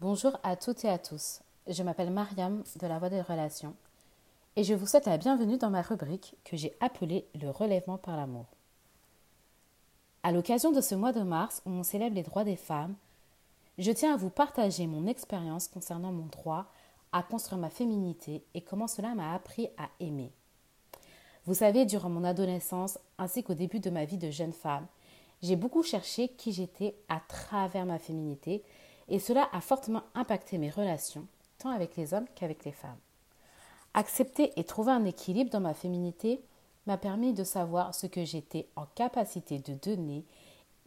Bonjour à toutes et à tous. Je m'appelle Mariam de la Voix des Relations et je vous souhaite la bienvenue dans ma rubrique que j'ai appelée Le relèvement par l'amour. À l'occasion de ce mois de mars où on célèbre les droits des femmes, je tiens à vous partager mon expérience concernant mon droit à construire ma féminité et comment cela m'a appris à aimer. Vous savez, durant mon adolescence ainsi qu'au début de ma vie de jeune femme, j'ai beaucoup cherché qui j'étais à travers ma féminité et cela a fortement impacté mes relations, tant avec les hommes qu'avec les femmes. Accepter et trouver un équilibre dans ma féminité m'a permis de savoir ce que j'étais en capacité de donner,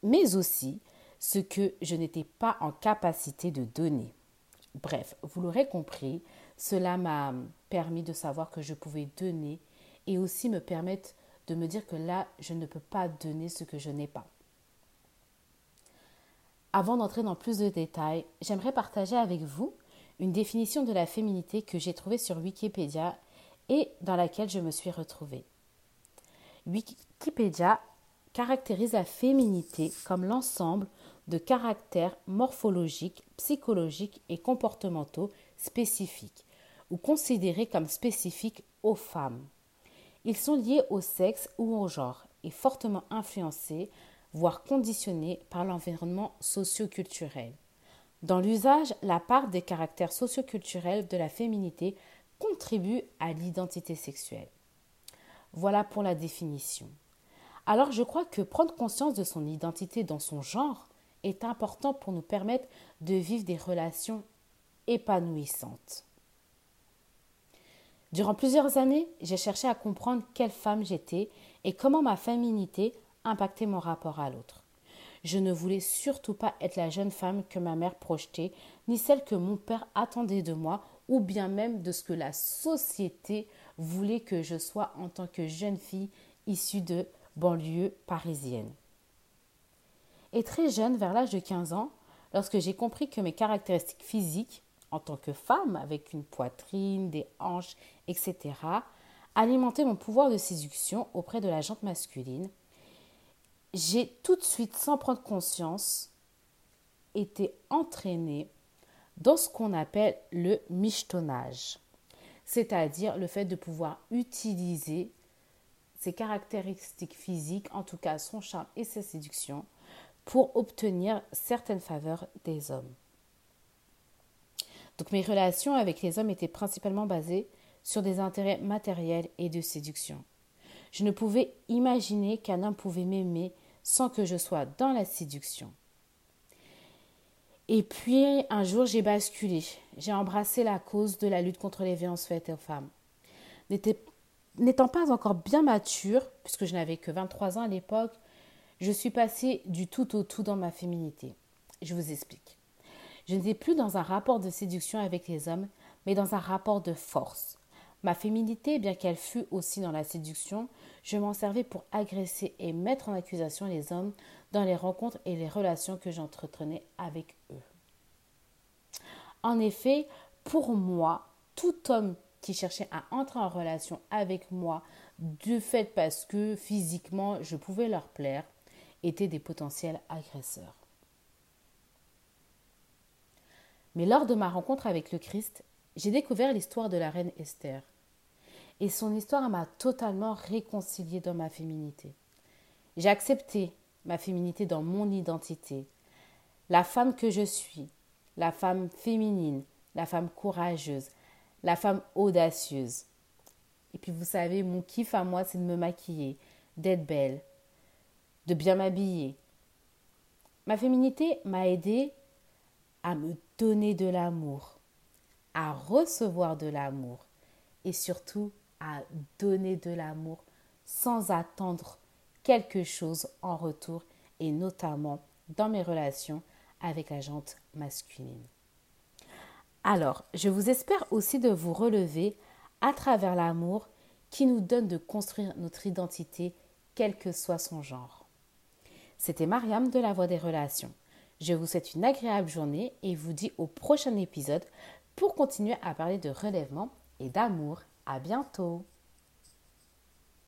mais aussi ce que je n'étais pas en capacité de donner. Bref, vous l'aurez compris, cela m'a permis de savoir que je pouvais donner et aussi me permettre de me dire que là, je ne peux pas donner ce que je n'ai pas. Avant d'entrer dans plus de détails, j'aimerais partager avec vous une définition de la féminité que j'ai trouvée sur Wikipédia et dans laquelle je me suis retrouvée. Wikipédia caractérise la féminité comme l'ensemble de caractères morphologiques, psychologiques et comportementaux spécifiques ou considérés comme spécifiques aux femmes. Ils sont liés au sexe ou au genre et fortement influencés, voire conditionnés par l'environnement socio-culturel. Dans l'usage, la part des caractères socioculturels de la féminité contribue à l'identité sexuelle. Voilà pour la définition. Alors je crois que prendre conscience de son identité dans son genre est important pour nous permettre de vivre des relations épanouissantes. Durant plusieurs années, j'ai cherché à comprendre quelle femme j'étais et comment ma féminité impactait mon rapport à l'autre. Je ne voulais surtout pas être la jeune femme que ma mère projetait, ni celle que mon père attendait de moi, ou bien même de ce que la société voulait que je sois en tant que jeune fille issue de banlieue parisienne. Et très jeune, vers l'âge de 15 ans, lorsque j'ai compris que mes caractéristiques physiques, en tant que femme, avec une poitrine, des hanches, etc., alimentaient mon pouvoir de séduction auprès de la jante masculine, j'ai tout de suite, sans prendre conscience, été entraînée dans ce qu'on appelle le michetonnage, c'est-à-dire le fait de pouvoir utiliser ses caractéristiques physiques, en tout cas son charme et sa séduction, pour obtenir certaines faveurs des hommes. Donc mes relations avec les hommes étaient principalement basées sur des intérêts matériels et de séduction. Je ne pouvais imaginer qu'un homme pouvait m'aimer sans que je sois dans la séduction. Et puis un jour j'ai basculé, j'ai embrassé la cause de la lutte contre les violences faites aux femmes. N'étant pas encore bien mature, puisque je n'avais que 23 ans à l'époque, je suis passée du tout au tout dans ma féminité. Je vous explique. Je n'étais plus dans un rapport de séduction avec les hommes, mais dans un rapport de force. Ma féminité, bien qu'elle fût aussi dans la séduction, je m'en servais pour agresser et mettre en accusation les hommes dans les rencontres et les relations que j'entretenais avec eux. En effet, pour moi, tout homme qui cherchait à entrer en relation avec moi, du fait parce que physiquement je pouvais leur plaire, étaient des potentiels agresseurs. Mais lors de ma rencontre avec le Christ, j'ai découvert l'histoire de la reine Esther. Et son histoire m'a totalement réconciliée dans ma féminité. J'ai accepté ma féminité dans mon identité. La femme que je suis, la femme féminine, la femme courageuse, la femme audacieuse. Et puis vous savez, mon kiff à moi, c'est de me maquiller, d'être belle, de bien m'habiller. Ma féminité m'a aidé à me donner de l'amour, à recevoir de l'amour et surtout à donner de l'amour sans attendre quelque chose en retour et notamment dans mes relations avec la jante masculine. Alors, je vous espère aussi de vous relever à travers l'amour qui nous donne de construire notre identité, quel que soit son genre. C'était Mariam de la Voix des Relations. Je vous souhaite une agréable journée et vous dis au prochain épisode pour continuer à parler de relèvement et d'amour. À bientôt!